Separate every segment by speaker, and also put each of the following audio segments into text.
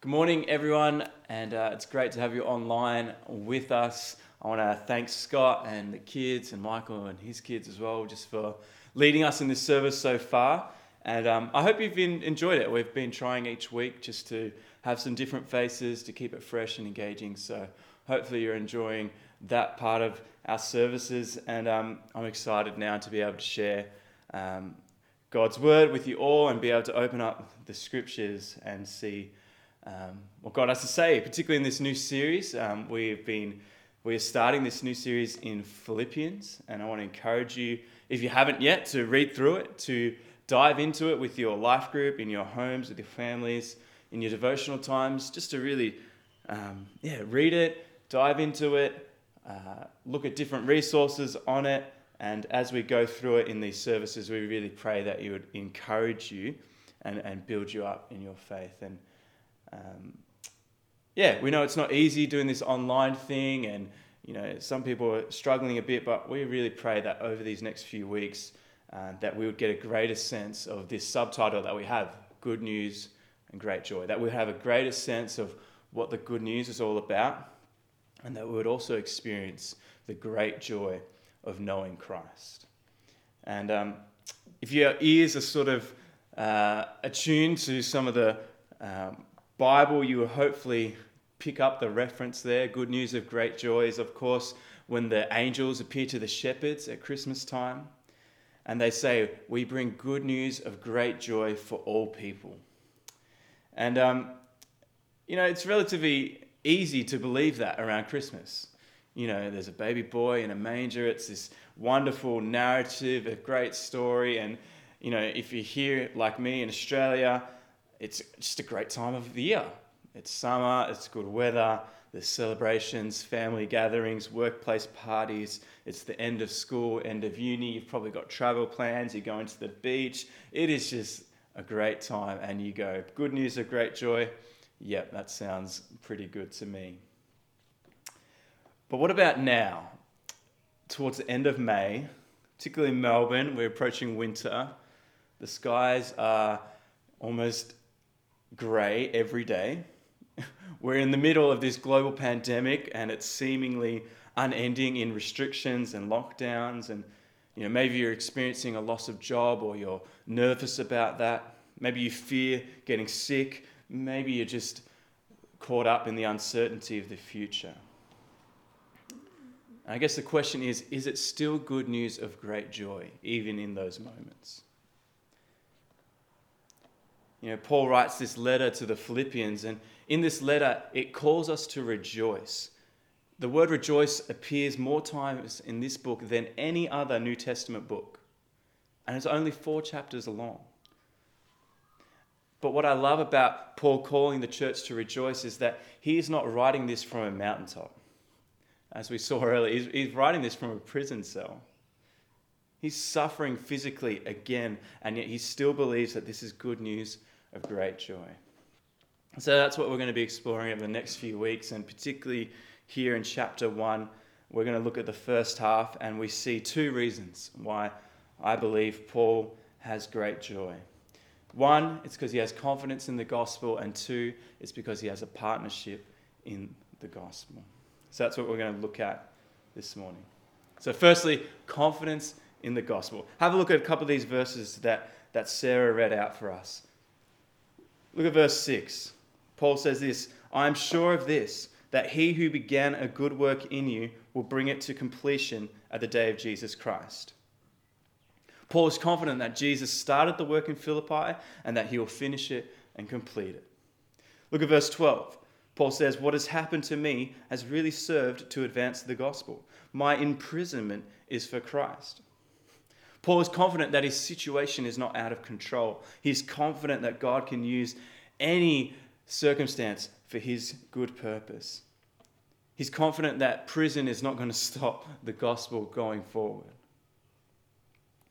Speaker 1: Good morning, everyone, and uh, it's great to have you online with us. I want to thank Scott and the kids, and Michael and his kids as well, just for leading us in this service so far. And um, I hope you've been, enjoyed it. We've been trying each week just to have some different faces to keep it fresh and engaging. So hopefully you're enjoying that part of our services. And um, I'm excited now to be able to share um, God's word with you all and be able to open up the scriptures and see um, what God has to say, particularly in this new series. Um, we've been we are starting this new series in Philippians, and I want to encourage you, if you haven't yet, to read through it, to dive into it with your life group, in your homes, with your families, in your devotional times, just to really, um, yeah, read it, dive into it, uh, look at different resources on it, and as we go through it in these services, we really pray that you would encourage you and, and build you up in your faith. And um, yeah, we know it's not easy doing this online thing, and you know some people are struggling a bit, but we really pray that over these next few weeks, uh, that we would get a greater sense of this subtitle that we have: good news and great joy. That we have a greater sense of what the good news is all about, and that we would also experience the great joy of knowing Christ. And um, if your ears are sort of uh, attuned to some of the um, Bible, you hopefully pick up the reference there. Good news of great joy is, of course, when the angels appear to the shepherds at Christmas time and they say, We bring good news of great joy for all people. And, um, you know, it's relatively easy to believe that around Christmas. You know, there's a baby boy in a manger. It's this wonderful narrative, a great story. And, you know, if you're here like me in Australia, it's just a great time of the year. It's summer, it's good weather, there's celebrations, family gatherings, workplace parties. It's the end of school, end of uni. You've probably got travel plans, you're going to the beach. It is just a great time, and you go, Good news of great joy. Yep, that sounds pretty good to me. But what about now? Towards the end of May, particularly in Melbourne, we're approaching winter. The skies are almost grey every day. We're in the middle of this global pandemic and it's seemingly unending in restrictions and lockdowns and you know maybe you're experiencing a loss of job or you're nervous about that. Maybe you fear getting sick. Maybe you're just caught up in the uncertainty of the future. I guess the question is is it still good news of great joy, even in those moments? You know, Paul writes this letter to the Philippians, and in this letter, it calls us to rejoice. The word rejoice appears more times in this book than any other New Testament book, and it's only four chapters long. But what I love about Paul calling the church to rejoice is that he is not writing this from a mountaintop. As we saw earlier, he's, he's writing this from a prison cell. He's suffering physically again, and yet he still believes that this is good news of great joy. So that's what we're going to be exploring over the next few weeks, and particularly here in chapter 1, we're going to look at the first half, and we see two reasons why I believe Paul has great joy. One, it's because he has confidence in the gospel, and two, it's because he has a partnership in the gospel. So that's what we're going to look at this morning. So, firstly, confidence in the gospel. Have a look at a couple of these verses that, that Sarah read out for us. Look at verse 6. Paul says this I am sure of this, that he who began a good work in you will bring it to completion at the day of Jesus Christ. Paul is confident that Jesus started the work in Philippi and that he will finish it and complete it. Look at verse 12. Paul says, What has happened to me has really served to advance the gospel. My imprisonment is for Christ. Paul is confident that his situation is not out of control. He's confident that God can use any circumstance for his good purpose. He's confident that prison is not going to stop the gospel going forward.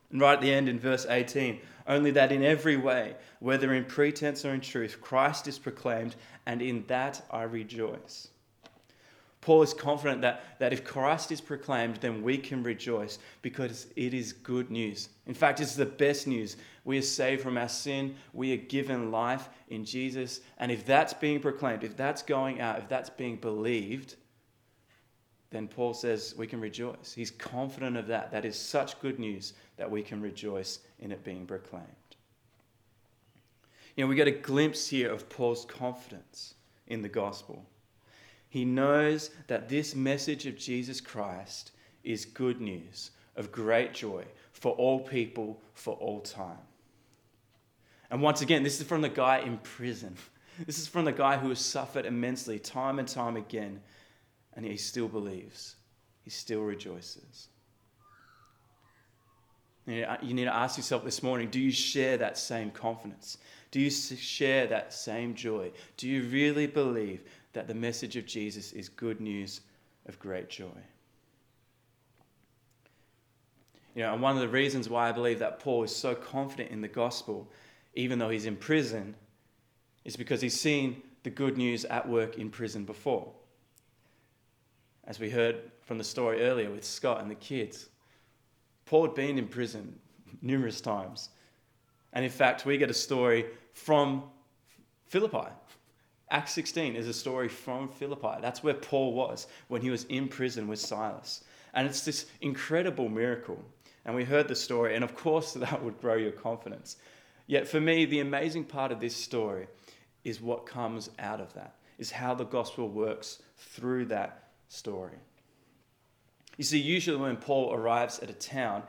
Speaker 1: And right at the end in verse 18, only that in every way, whether in pretense or in truth, Christ is proclaimed, and in that I rejoice. Paul is confident that, that if Christ is proclaimed, then we can rejoice because it is good news. In fact, it's the best news We are saved from our sin. We are given life in Jesus. And if that's being proclaimed, if that's going out, if that's being believed, then Paul says we can rejoice. He's confident of that. That is such good news that we can rejoice in it being proclaimed. You know, we get a glimpse here of Paul's confidence in the gospel. He knows that this message of Jesus Christ is good news of great joy for all people for all time. And once again, this is from the guy in prison. This is from the guy who has suffered immensely time and time again, and he still believes. He still rejoices. You need to ask yourself this morning do you share that same confidence? Do you share that same joy? Do you really believe that the message of Jesus is good news of great joy? You know, and one of the reasons why I believe that Paul is so confident in the gospel, even though he's in prison, is because he's seen the good news at work in prison before. As we heard from the story earlier with Scott and the kids, Paul had been in prison numerous times. And in fact, we get a story from Philippi. Acts 16 is a story from Philippi. That's where Paul was when he was in prison with Silas. And it's this incredible miracle. And we heard the story, and of course, that would grow your confidence. Yet for me, the amazing part of this story is what comes out of that, is how the gospel works through that story. You see, usually when Paul arrives at a town,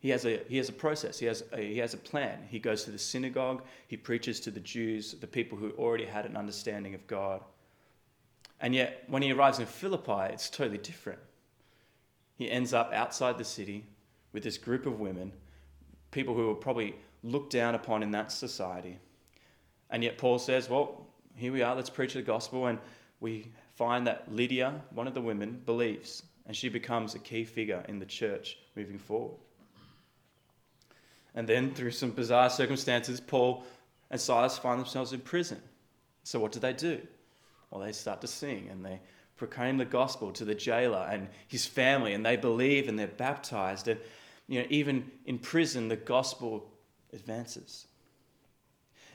Speaker 1: he has a, he has a process, he has a, he has a plan. He goes to the synagogue, he preaches to the Jews, the people who already had an understanding of God. And yet, when he arrives in Philippi, it's totally different. He ends up outside the city with this group of women, people who were probably looked down upon in that society. And yet, Paul says, Well, here we are, let's preach the gospel. And we find that Lydia, one of the women, believes, and she becomes a key figure in the church moving forward. And then, through some bizarre circumstances, Paul and Silas find themselves in prison. So, what do they do? Well, they start to sing and they proclaim the gospel to the jailer and his family, and they believe and they're baptized. And, you know, even in prison, the gospel advances.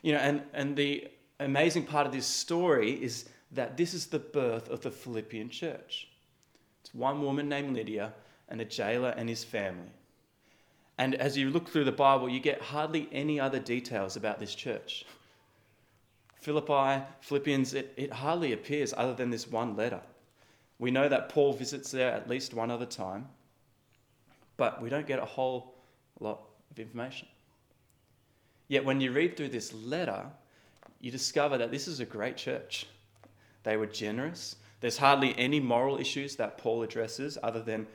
Speaker 1: You know, and, and the amazing part of this story is that this is the birth of the Philippian church. It's one woman named Lydia and a jailer and his family. And as you look through the Bible, you get hardly any other details about this church. Philippi, Philippians, it, it hardly appears other than this one letter. We know that Paul visits there at least one other time, but we don't get a whole lot of information. Yet when you read through this letter, you discover that this is a great church. They were generous. There's hardly any moral issues that Paul addresses other than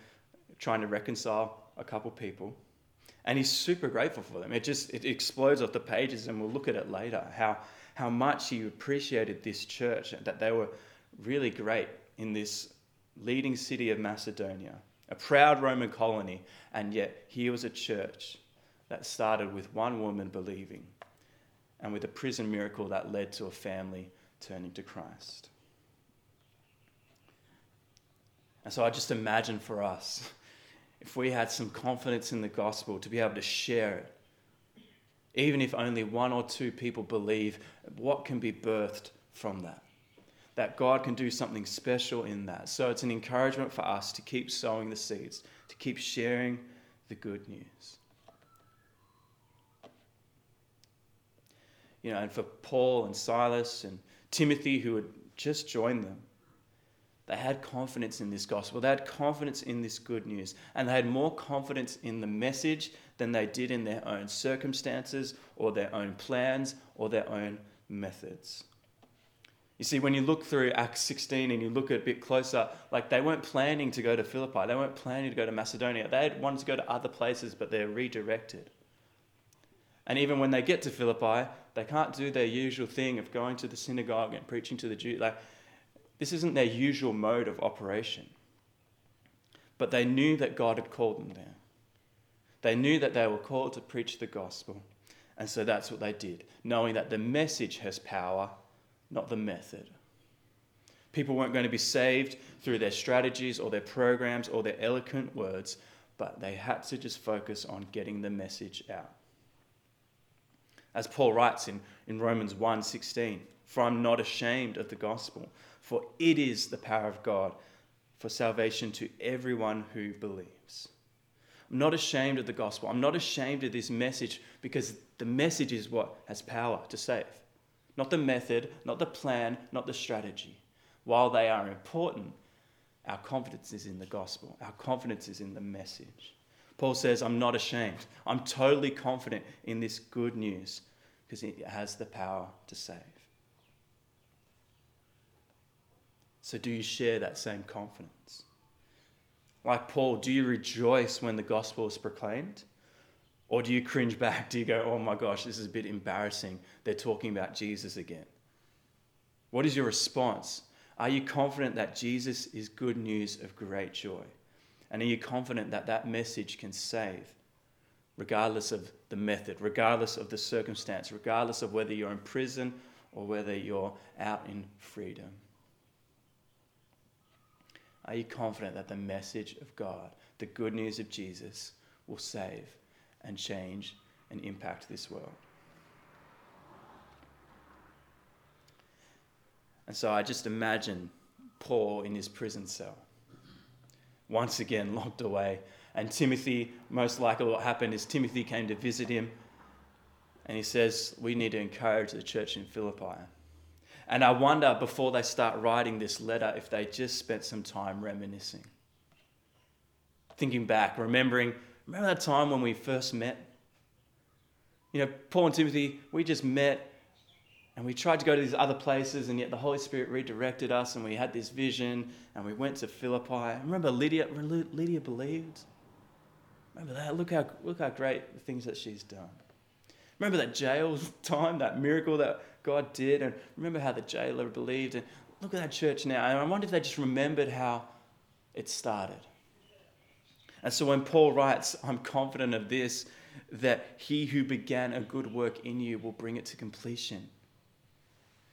Speaker 1: trying to reconcile a couple people and he's super grateful for them. It just it explodes off the pages, and we'll look at it later how how much he appreciated this church that they were really great in this leading city of Macedonia, a proud Roman colony, and yet here was a church that started with one woman believing, and with a prison miracle that led to a family turning to Christ. And so I just imagine for us if we had some confidence in the gospel to be able to share it, even if only one or two people believe, what can be birthed from that? That God can do something special in that. So it's an encouragement for us to keep sowing the seeds, to keep sharing the good news. You know, and for Paul and Silas and Timothy, who had just joined them, they had confidence in this gospel. They had confidence in this good news. And they had more confidence in the message than they did in their own circumstances or their own plans or their own methods. You see, when you look through Acts 16 and you look at a bit closer, like they weren't planning to go to Philippi, they weren't planning to go to Macedonia. They had wanted to go to other places, but they're redirected. And even when they get to Philippi, they can't do their usual thing of going to the synagogue and preaching to the Jews. Like this isn't their usual mode of operation. But they knew that God had called them there. They knew that they were called to preach the gospel. And so that's what they did, knowing that the message has power, not the method. People weren't going to be saved through their strategies or their programs or their eloquent words, but they had to just focus on getting the message out. As Paul writes in, in Romans 1:16, "For I'm not ashamed of the gospel, for it is the power of God for salvation to everyone who believes." I'm not ashamed of the gospel. I'm not ashamed of this message because the message is what has power to save. Not the method, not the plan, not the strategy. While they are important, our confidence is in the gospel, our confidence is in the message. Paul says, I'm not ashamed. I'm totally confident in this good news because it has the power to save. So, do you share that same confidence? Like Paul, do you rejoice when the gospel is proclaimed? Or do you cringe back? Do you go, oh my gosh, this is a bit embarrassing? They're talking about Jesus again. What is your response? Are you confident that Jesus is good news of great joy? And are you confident that that message can save, regardless of the method, regardless of the circumstance, regardless of whether you're in prison or whether you're out in freedom? Are you confident that the message of God, the good news of Jesus, will save and change and impact this world? And so I just imagine Paul in his prison cell, once again locked away. And Timothy, most likely what happened is Timothy came to visit him and he says, We need to encourage the church in Philippi. And I wonder before they start writing this letter if they just spent some time reminiscing. Thinking back, remembering, remember that time when we first met? You know, Paul and Timothy, we just met and we tried to go to these other places, and yet the Holy Spirit redirected us, and we had this vision, and we went to Philippi. Remember Lydia? Lydia believed. Remember that? Look how, look how great the things that she's done. Remember that jail time, that miracle that God did, and remember how the jailer believed. And look at that church now. And I wonder if they just remembered how it started. And so when Paul writes, I'm confident of this, that he who began a good work in you will bring it to completion.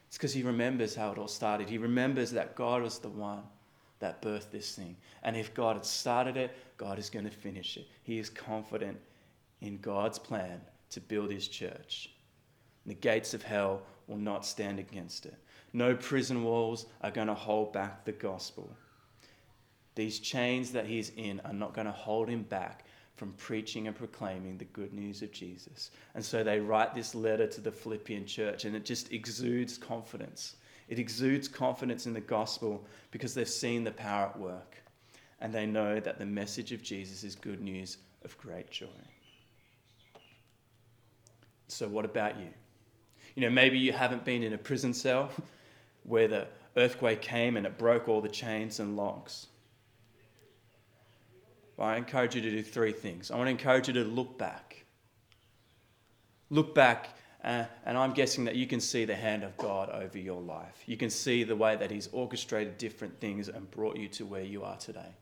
Speaker 1: It's because he remembers how it all started. He remembers that God was the one that birthed this thing. And if God had started it, God is going to finish it. He is confident in God's plan to build his church. The gates of hell will not stand against it. No prison walls are going to hold back the gospel. These chains that he's in are not going to hold him back from preaching and proclaiming the good news of Jesus. And so they write this letter to the Philippian church, and it just exudes confidence. It exudes confidence in the gospel because they've seen the power at work. And they know that the message of Jesus is good news of great joy. So, what about you? You know, maybe you haven't been in a prison cell where the earthquake came and it broke all the chains and locks. Well, I encourage you to do three things. I want to encourage you to look back. Look back, uh, and I'm guessing that you can see the hand of God over your life. You can see the way that He's orchestrated different things and brought you to where you are today.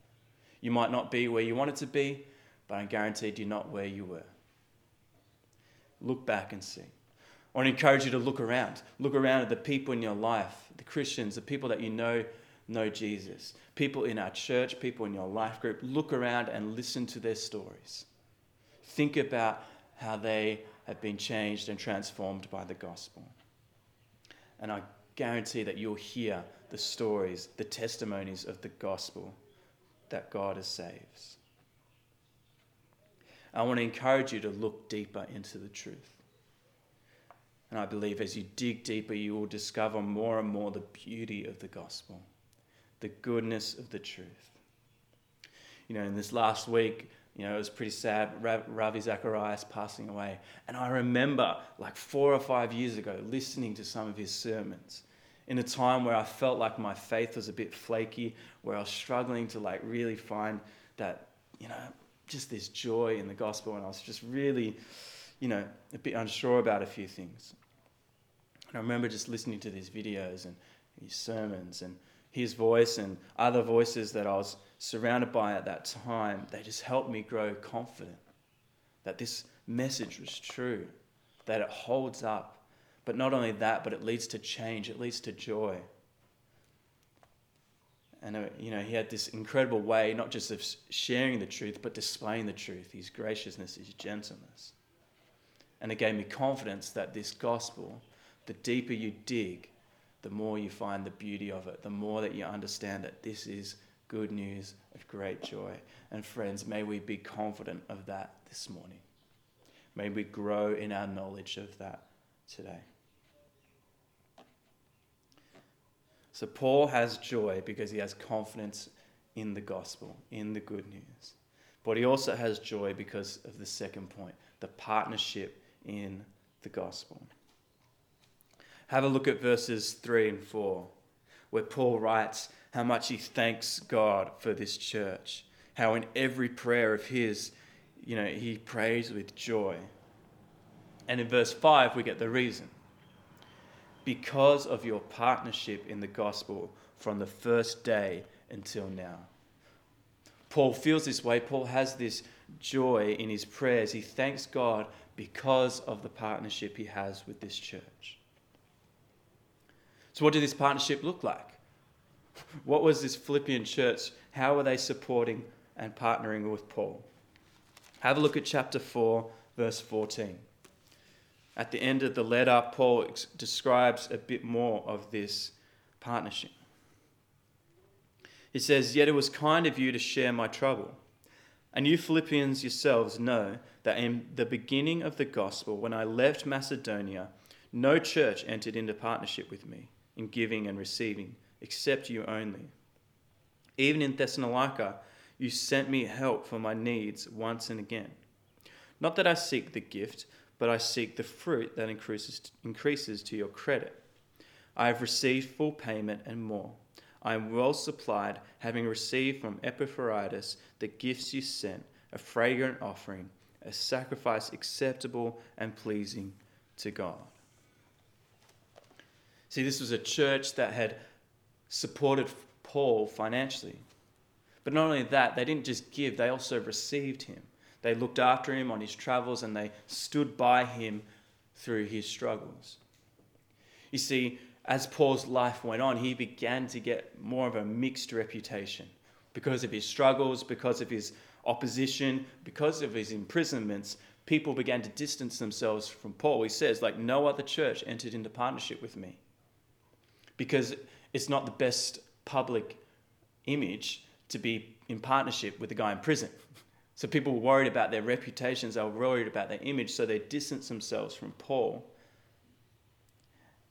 Speaker 1: You might not be where you wanted to be, but I'm guaranteed you're not where you were. Look back and see. I want to encourage you to look around. Look around at the people in your life, the Christians, the people that you know know Jesus. People in our church, people in your life group, look around and listen to their stories. Think about how they have been changed and transformed by the gospel. And I guarantee that you'll hear the stories, the testimonies of the gospel that God has saves. I want to encourage you to look deeper into the truth. And I believe as you dig deeper, you will discover more and more the beauty of the gospel the goodness of the truth. You know, in this last week, you know, it was pretty sad. Ravi Zacharias passing away. And I remember, like four or five years ago, listening to some of his sermons in a time where I felt like my faith was a bit flaky, where I was struggling to like really find that, you know, just this joy in the gospel. And I was just really, you know, a bit unsure about a few things. And I remember just listening to these videos and these sermons and his voice and other voices that I was surrounded by at that time, they just helped me grow confident that this message was true, that it holds up. But not only that, but it leads to change, it leads to joy. And, uh, you know, he had this incredible way, not just of sharing the truth, but displaying the truth, his graciousness, his gentleness. And it gave me confidence that this gospel, the deeper you dig, the more you find the beauty of it, the more that you understand that this is good news of great joy. And friends, may we be confident of that this morning. May we grow in our knowledge of that today. So, Paul has joy because he has confidence in the gospel, in the good news. But he also has joy because of the second point the partnership in the gospel. Have a look at verses 3 and 4, where Paul writes how much he thanks God for this church, how in every prayer of his, you know, he prays with joy. And in verse 5, we get the reason because of your partnership in the gospel from the first day until now. Paul feels this way. Paul has this joy in his prayers. He thanks God because of the partnership he has with this church. So, what did this partnership look like? What was this Philippian church? How were they supporting and partnering with Paul? Have a look at chapter 4, verse 14. At the end of the letter, Paul describes a bit more of this partnership. He says, Yet it was kind of you to share my trouble. And you Philippians yourselves know that in the beginning of the gospel, when I left Macedonia, no church entered into partnership with me in giving and receiving, except you only. Even in Thessalonica, you sent me help for my needs once and again. Not that I seek the gift, but I seek the fruit that increases, increases to your credit. I have received full payment and more. I am well supplied, having received from Epaphroditus the gifts you sent, a fragrant offering, a sacrifice acceptable and pleasing to God. See, this was a church that had supported Paul financially. But not only that, they didn't just give, they also received him. They looked after him on his travels and they stood by him through his struggles. You see, as Paul's life went on, he began to get more of a mixed reputation because of his struggles, because of his opposition, because of his imprisonments. People began to distance themselves from Paul. He says, like, no other church entered into partnership with me because it's not the best public image to be in partnership with a guy in prison. So people were worried about their reputations, they were worried about their image, so they distanced themselves from Paul.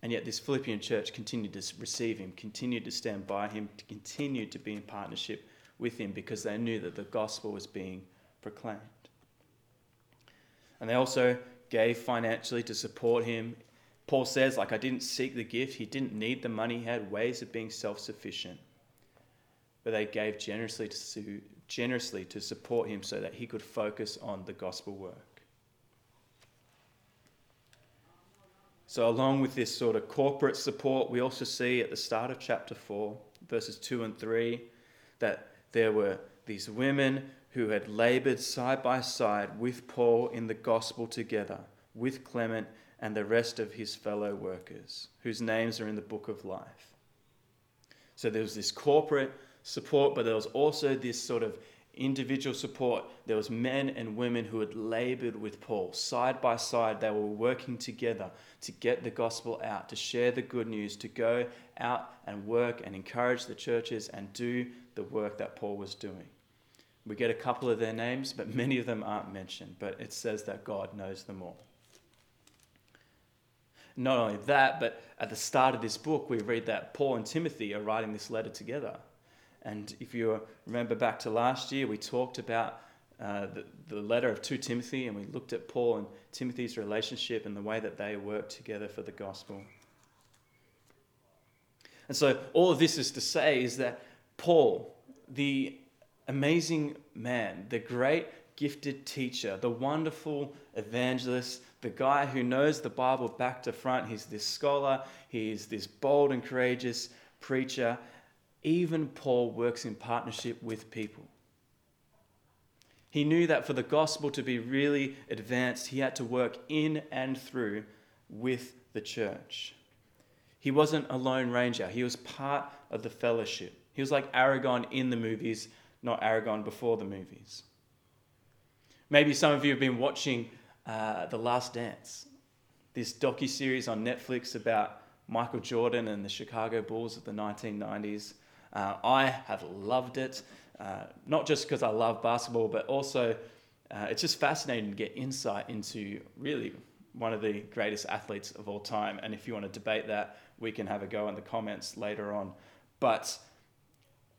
Speaker 1: And yet, this Philippian church continued to receive him, continued to stand by him, continued to be in partnership with him because they knew that the gospel was being proclaimed. And they also gave financially to support him. Paul says, like, I didn't seek the gift. He didn't need the money. He had ways of being self sufficient. But they gave generously to, generously to support him so that he could focus on the gospel work. So, along with this sort of corporate support, we also see at the start of chapter 4, verses 2 and 3, that there were these women who had labored side by side with Paul in the gospel together, with Clement and the rest of his fellow workers, whose names are in the book of life. So, there was this corporate support, but there was also this sort of individual support. There was men and women who had labored with Paul. Side by side, they were working together to get the gospel out, to share the good news, to go out and work and encourage the churches and do the work that Paul was doing. We get a couple of their names, but many of them aren't mentioned. But it says that God knows them all. Not only that, but at the start of this book, we read that Paul and Timothy are writing this letter together. And if you remember back to last year, we talked about uh, the, the letter of 2 Timothy and we looked at Paul and Timothy's relationship and the way that they work together for the gospel. And so, all of this is to say is that Paul, the amazing man, the great gifted teacher, the wonderful evangelist, the guy who knows the Bible back to front, he's this scholar, he's this bold and courageous preacher, even Paul works in partnership with people. He knew that for the gospel to be really advanced, he had to work in and through with the church. He wasn't a lone ranger, he was part of the fellowship. He was like Aragorn in the movies, not Aragorn before the movies. Maybe some of you have been watching uh, The Last Dance, this docu series on Netflix about Michael Jordan and the Chicago Bulls of the 1990s. Uh, I have loved it, uh, not just because I love basketball, but also uh, it's just fascinating to get insight into really one of the greatest athletes of all time. And if you want to debate that, we can have a go in the comments later on. But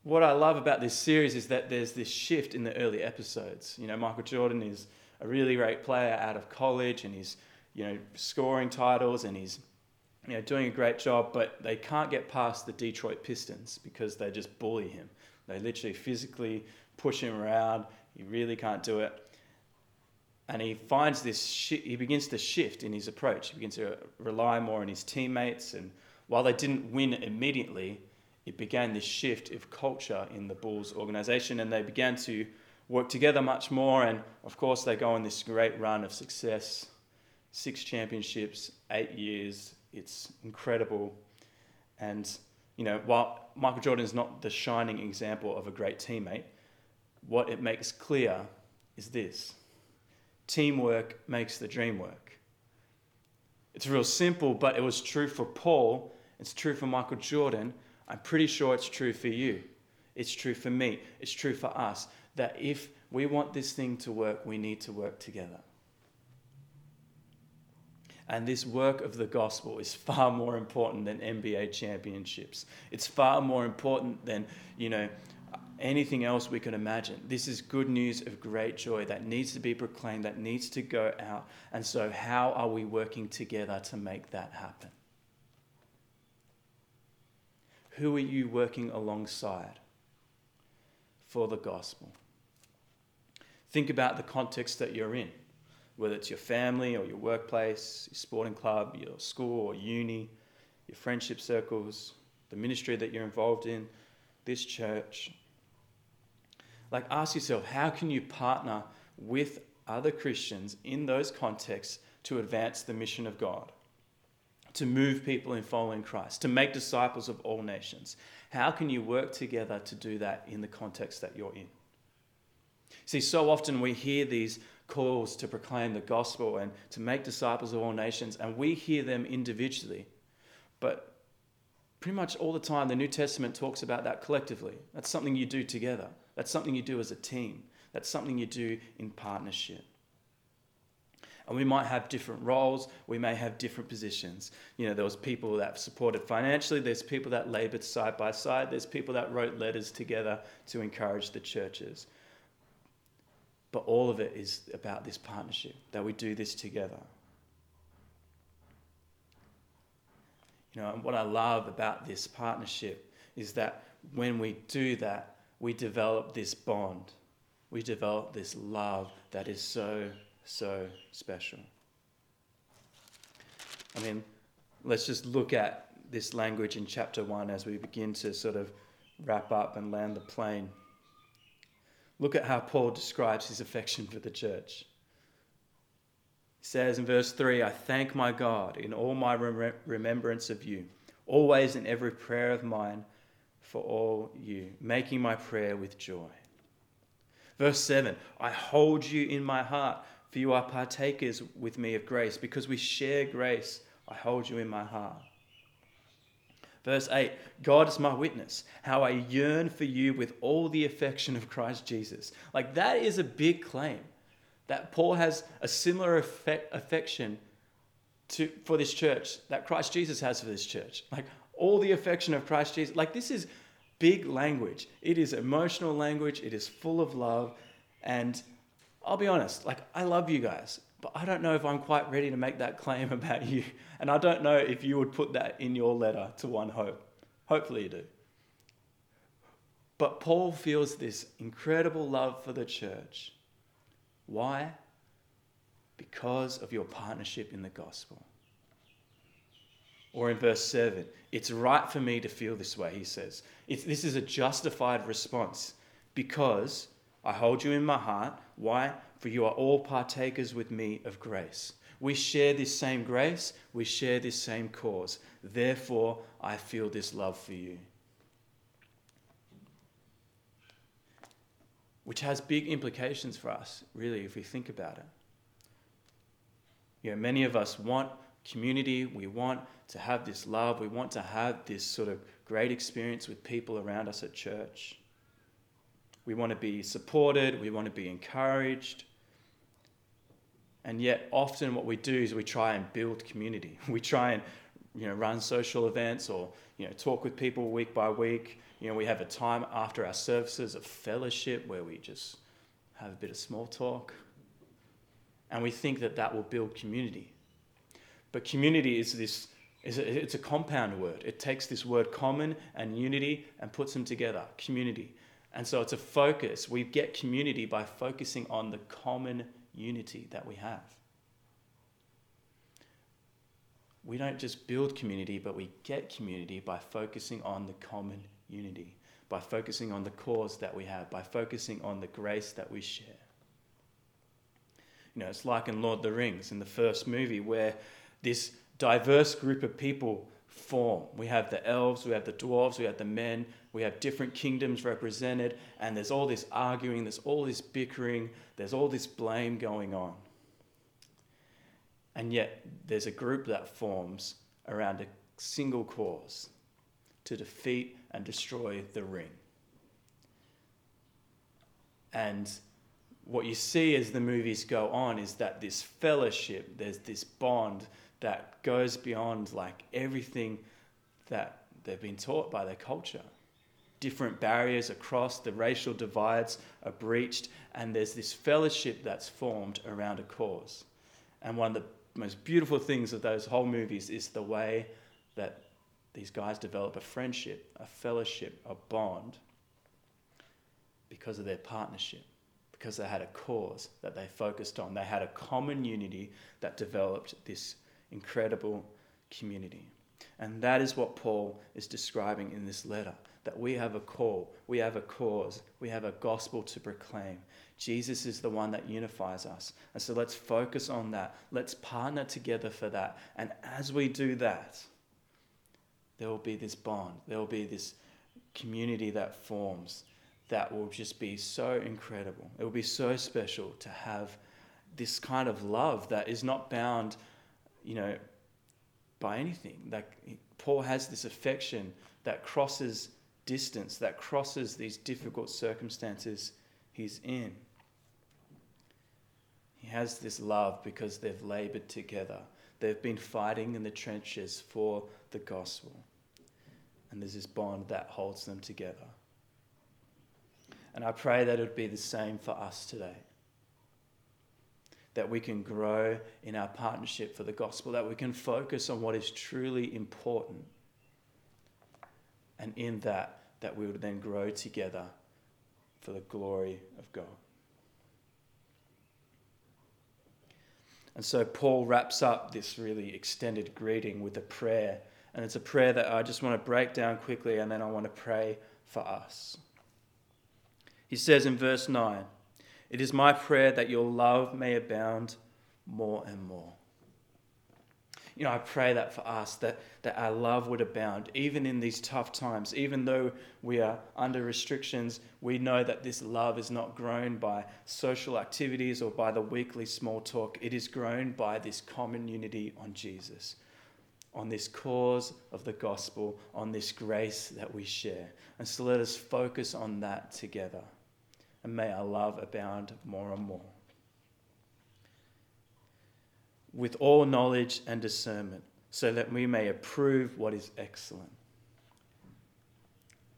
Speaker 1: what I love about this series is that there's this shift in the early episodes. You know, Michael Jordan is a really great player out of college and he's, you know, scoring titles and he's, you know, doing a great job, but they can't get past the Detroit Pistons because they just bully him. They literally physically push him around. He really can't do it and he finds this he begins to shift in his approach he begins to rely more on his teammates and while they didn't win immediately it began this shift of culture in the bulls organization and they began to work together much more and of course they go on this great run of success six championships eight years it's incredible and you know while michael jordan is not the shining example of a great teammate what it makes clear is this teamwork makes the dream work. It's real simple, but it was true for Paul, it's true for Michael Jordan. I'm pretty sure it's true for you. It's true for me. It's true for us that if we want this thing to work, we need to work together. And this work of the gospel is far more important than NBA championships. It's far more important than, you know, anything else we can imagine. This is good news of great joy that needs to be proclaimed, that needs to go out. And so, how are we working together to make that happen? Who are you working alongside for the gospel? Think about the context that you're in, whether it's your family or your workplace, your sporting club, your school or uni, your friendship circles, the ministry that you're involved in, this church, like, ask yourself how can you partner with other Christians in those contexts to advance the mission of God? To move people in following Christ, to make disciples of all nations. How can you work together to do that in the context that you're in? See, so often we hear these calls to proclaim the gospel and to make disciples of all nations, and we hear them individually. But pretty much all the time, the New Testament talks about that collectively. That's something you do together. That's something you do as a team. That's something you do in partnership. And we might have different roles, we may have different positions. You know, there was people that supported financially, there's people that labored side by side, there's people that wrote letters together to encourage the churches. But all of it is about this partnership, that we do this together. You know, and what I love about this partnership is that when we do that, we develop this bond. We develop this love that is so, so special. I mean, let's just look at this language in chapter 1 as we begin to sort of wrap up and land the plane. Look at how Paul describes his affection for the church. He says in verse 3 I thank my God in all my rem- remembrance of you, always in every prayer of mine for all you, making my prayer with joy. Verse 7 I hold you in my heart, for you are partakers with me of grace. Because we share grace, I hold you in my heart. Verse 8 God is my witness, how I yearn for you with all the affection of Christ Jesus. Like that is a big claim that Paul has a similar affection to, for this church that Christ Jesus has for this church. Like all the affection of Christ Jesus. Like this is big language. It is emotional language. It is full of love. And I'll be honest, like I love you guys, but I don't know if I'm quite ready to make that claim about you. And I don't know if you would put that in your letter to One Hope. Hopefully you do. But Paul feels this incredible love for the church. Why? Because of your partnership in the gospel. Or in verse 7, it's right for me to feel this way, he says. It's, this is a justified response because I hold you in my heart. Why? For you are all partakers with me of grace. We share this same grace, we share this same cause. Therefore, I feel this love for you. Which has big implications for us, really, if we think about it. You know, many of us want community, we want to have this love, we want to have this sort of great experience with people around us at church. We want to be supported, we want to be encouraged. And yet, often what we do is we try and build community. We try and you know, run social events or you know, talk with people week by week. You know, we have a time after our services of fellowship where we just have a bit of small talk. And we think that that will build community. But community is this, is a, it's a compound word. It takes this word common and unity and puts them together, community. And so it's a focus. We get community by focusing on the common unity that we have. We don't just build community, but we get community by focusing on the common unity, by focusing on the cause that we have, by focusing on the grace that we share. You know, it's like in Lord of the Rings in the first movie where this diverse group of people form. We have the elves, we have the dwarves, we have the men, we have different kingdoms represented, and there's all this arguing, there's all this bickering, there's all this blame going on. And yet, there's a group that forms around a single cause to defeat and destroy the ring. And what you see as the movies go on is that this fellowship, there's this bond that goes beyond like everything that they've been taught by their culture. Different barriers across, the racial divides are breached, and there's this fellowship that's formed around a cause. And one of the most beautiful things of those whole movies is the way that these guys develop a friendship, a fellowship, a bond because of their partnership, because they had a cause that they focused on. They had a common unity that developed this incredible community. And that is what Paul is describing in this letter that we have a call, we have a cause, we have a gospel to proclaim. Jesus is the one that unifies us. And so let's focus on that. Let's partner together for that. And as we do that, there will be this bond, there will be this community that forms that will just be so incredible. It will be so special to have this kind of love that is not bound you know, by anything. Like Paul has this affection that crosses distance, that crosses these difficult circumstances he's in. He has this love because they've labored together. They've been fighting in the trenches for the gospel. And there's this bond that holds them together. And I pray that it would be the same for us today that we can grow in our partnership for the gospel, that we can focus on what is truly important. And in that, that we would then grow together for the glory of God. And so Paul wraps up this really extended greeting with a prayer. And it's a prayer that I just want to break down quickly and then I want to pray for us. He says in verse 9, it is my prayer that your love may abound more and more. You know, I pray that for us, that, that our love would abound, even in these tough times. Even though we are under restrictions, we know that this love is not grown by social activities or by the weekly small talk. It is grown by this common unity on Jesus, on this cause of the gospel, on this grace that we share. And so let us focus on that together and may our love abound more and more. With all knowledge and discernment, so that we may approve what is excellent.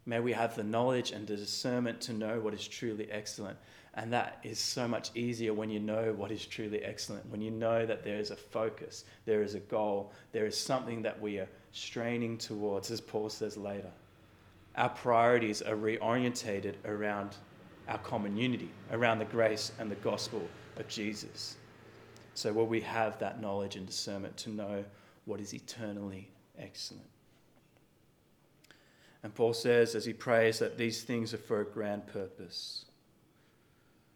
Speaker 1: May we have the knowledge and the discernment to know what is truly excellent. And that is so much easier when you know what is truly excellent, when you know that there is a focus, there is a goal, there is something that we are straining towards, as Paul says later. Our priorities are reorientated around our common unity around the grace and the gospel of Jesus. So, will we have that knowledge and discernment to know what is eternally excellent? And Paul says, as he prays, that these things are for a grand purpose,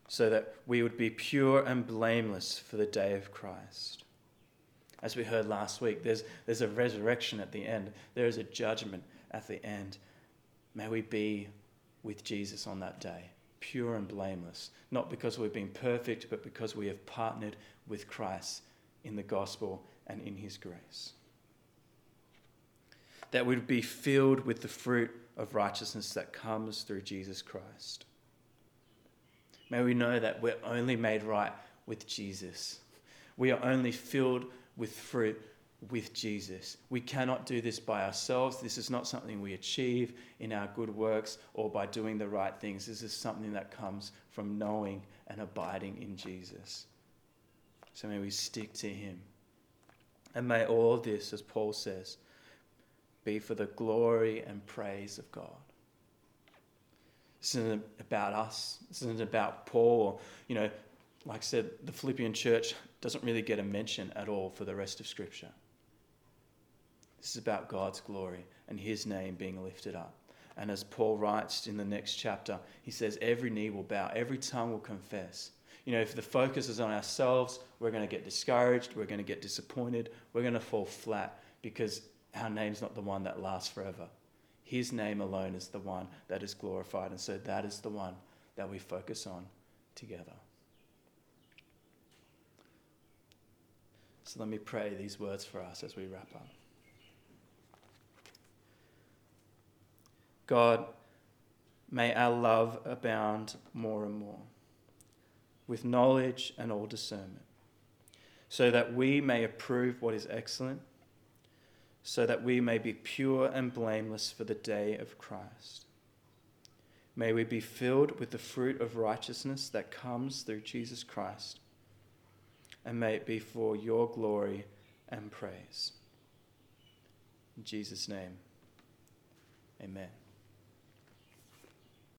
Speaker 1: so that we would be pure and blameless for the day of Christ. As we heard last week, there's, there's a resurrection at the end, there is a judgment at the end. May we be with Jesus on that day pure and blameless, not because we've been perfect, but because we have partnered with Christ in the gospel and in his grace. That we'd be filled with the fruit of righteousness that comes through Jesus Christ. May we know that we're only made right with Jesus. We are only filled with fruit with Jesus. We cannot do this by ourselves. This is not something we achieve in our good works or by doing the right things. This is something that comes from knowing and abiding in Jesus. So may we stick to him. And may all this, as Paul says, be for the glory and praise of God. This isn't about us. This isn't about Paul. You know, like I said, the Philippian church doesn't really get a mention at all for the rest of Scripture. This is about God's glory and His name being lifted up. And as Paul writes in the next chapter, he says, Every knee will bow, every tongue will confess. You know, if the focus is on ourselves, we're going to get discouraged, we're going to get disappointed, we're going to fall flat because our name's not the one that lasts forever. His name alone is the one that is glorified. And so that is the one that we focus on together. So let me pray these words for us as we wrap up. God, may our love abound more and more with knowledge and all discernment, so that we may approve what is excellent, so that we may be pure and blameless for the day of Christ. May we be filled with the fruit of righteousness that comes through Jesus Christ, and may it be for your glory and praise. In Jesus' name, amen.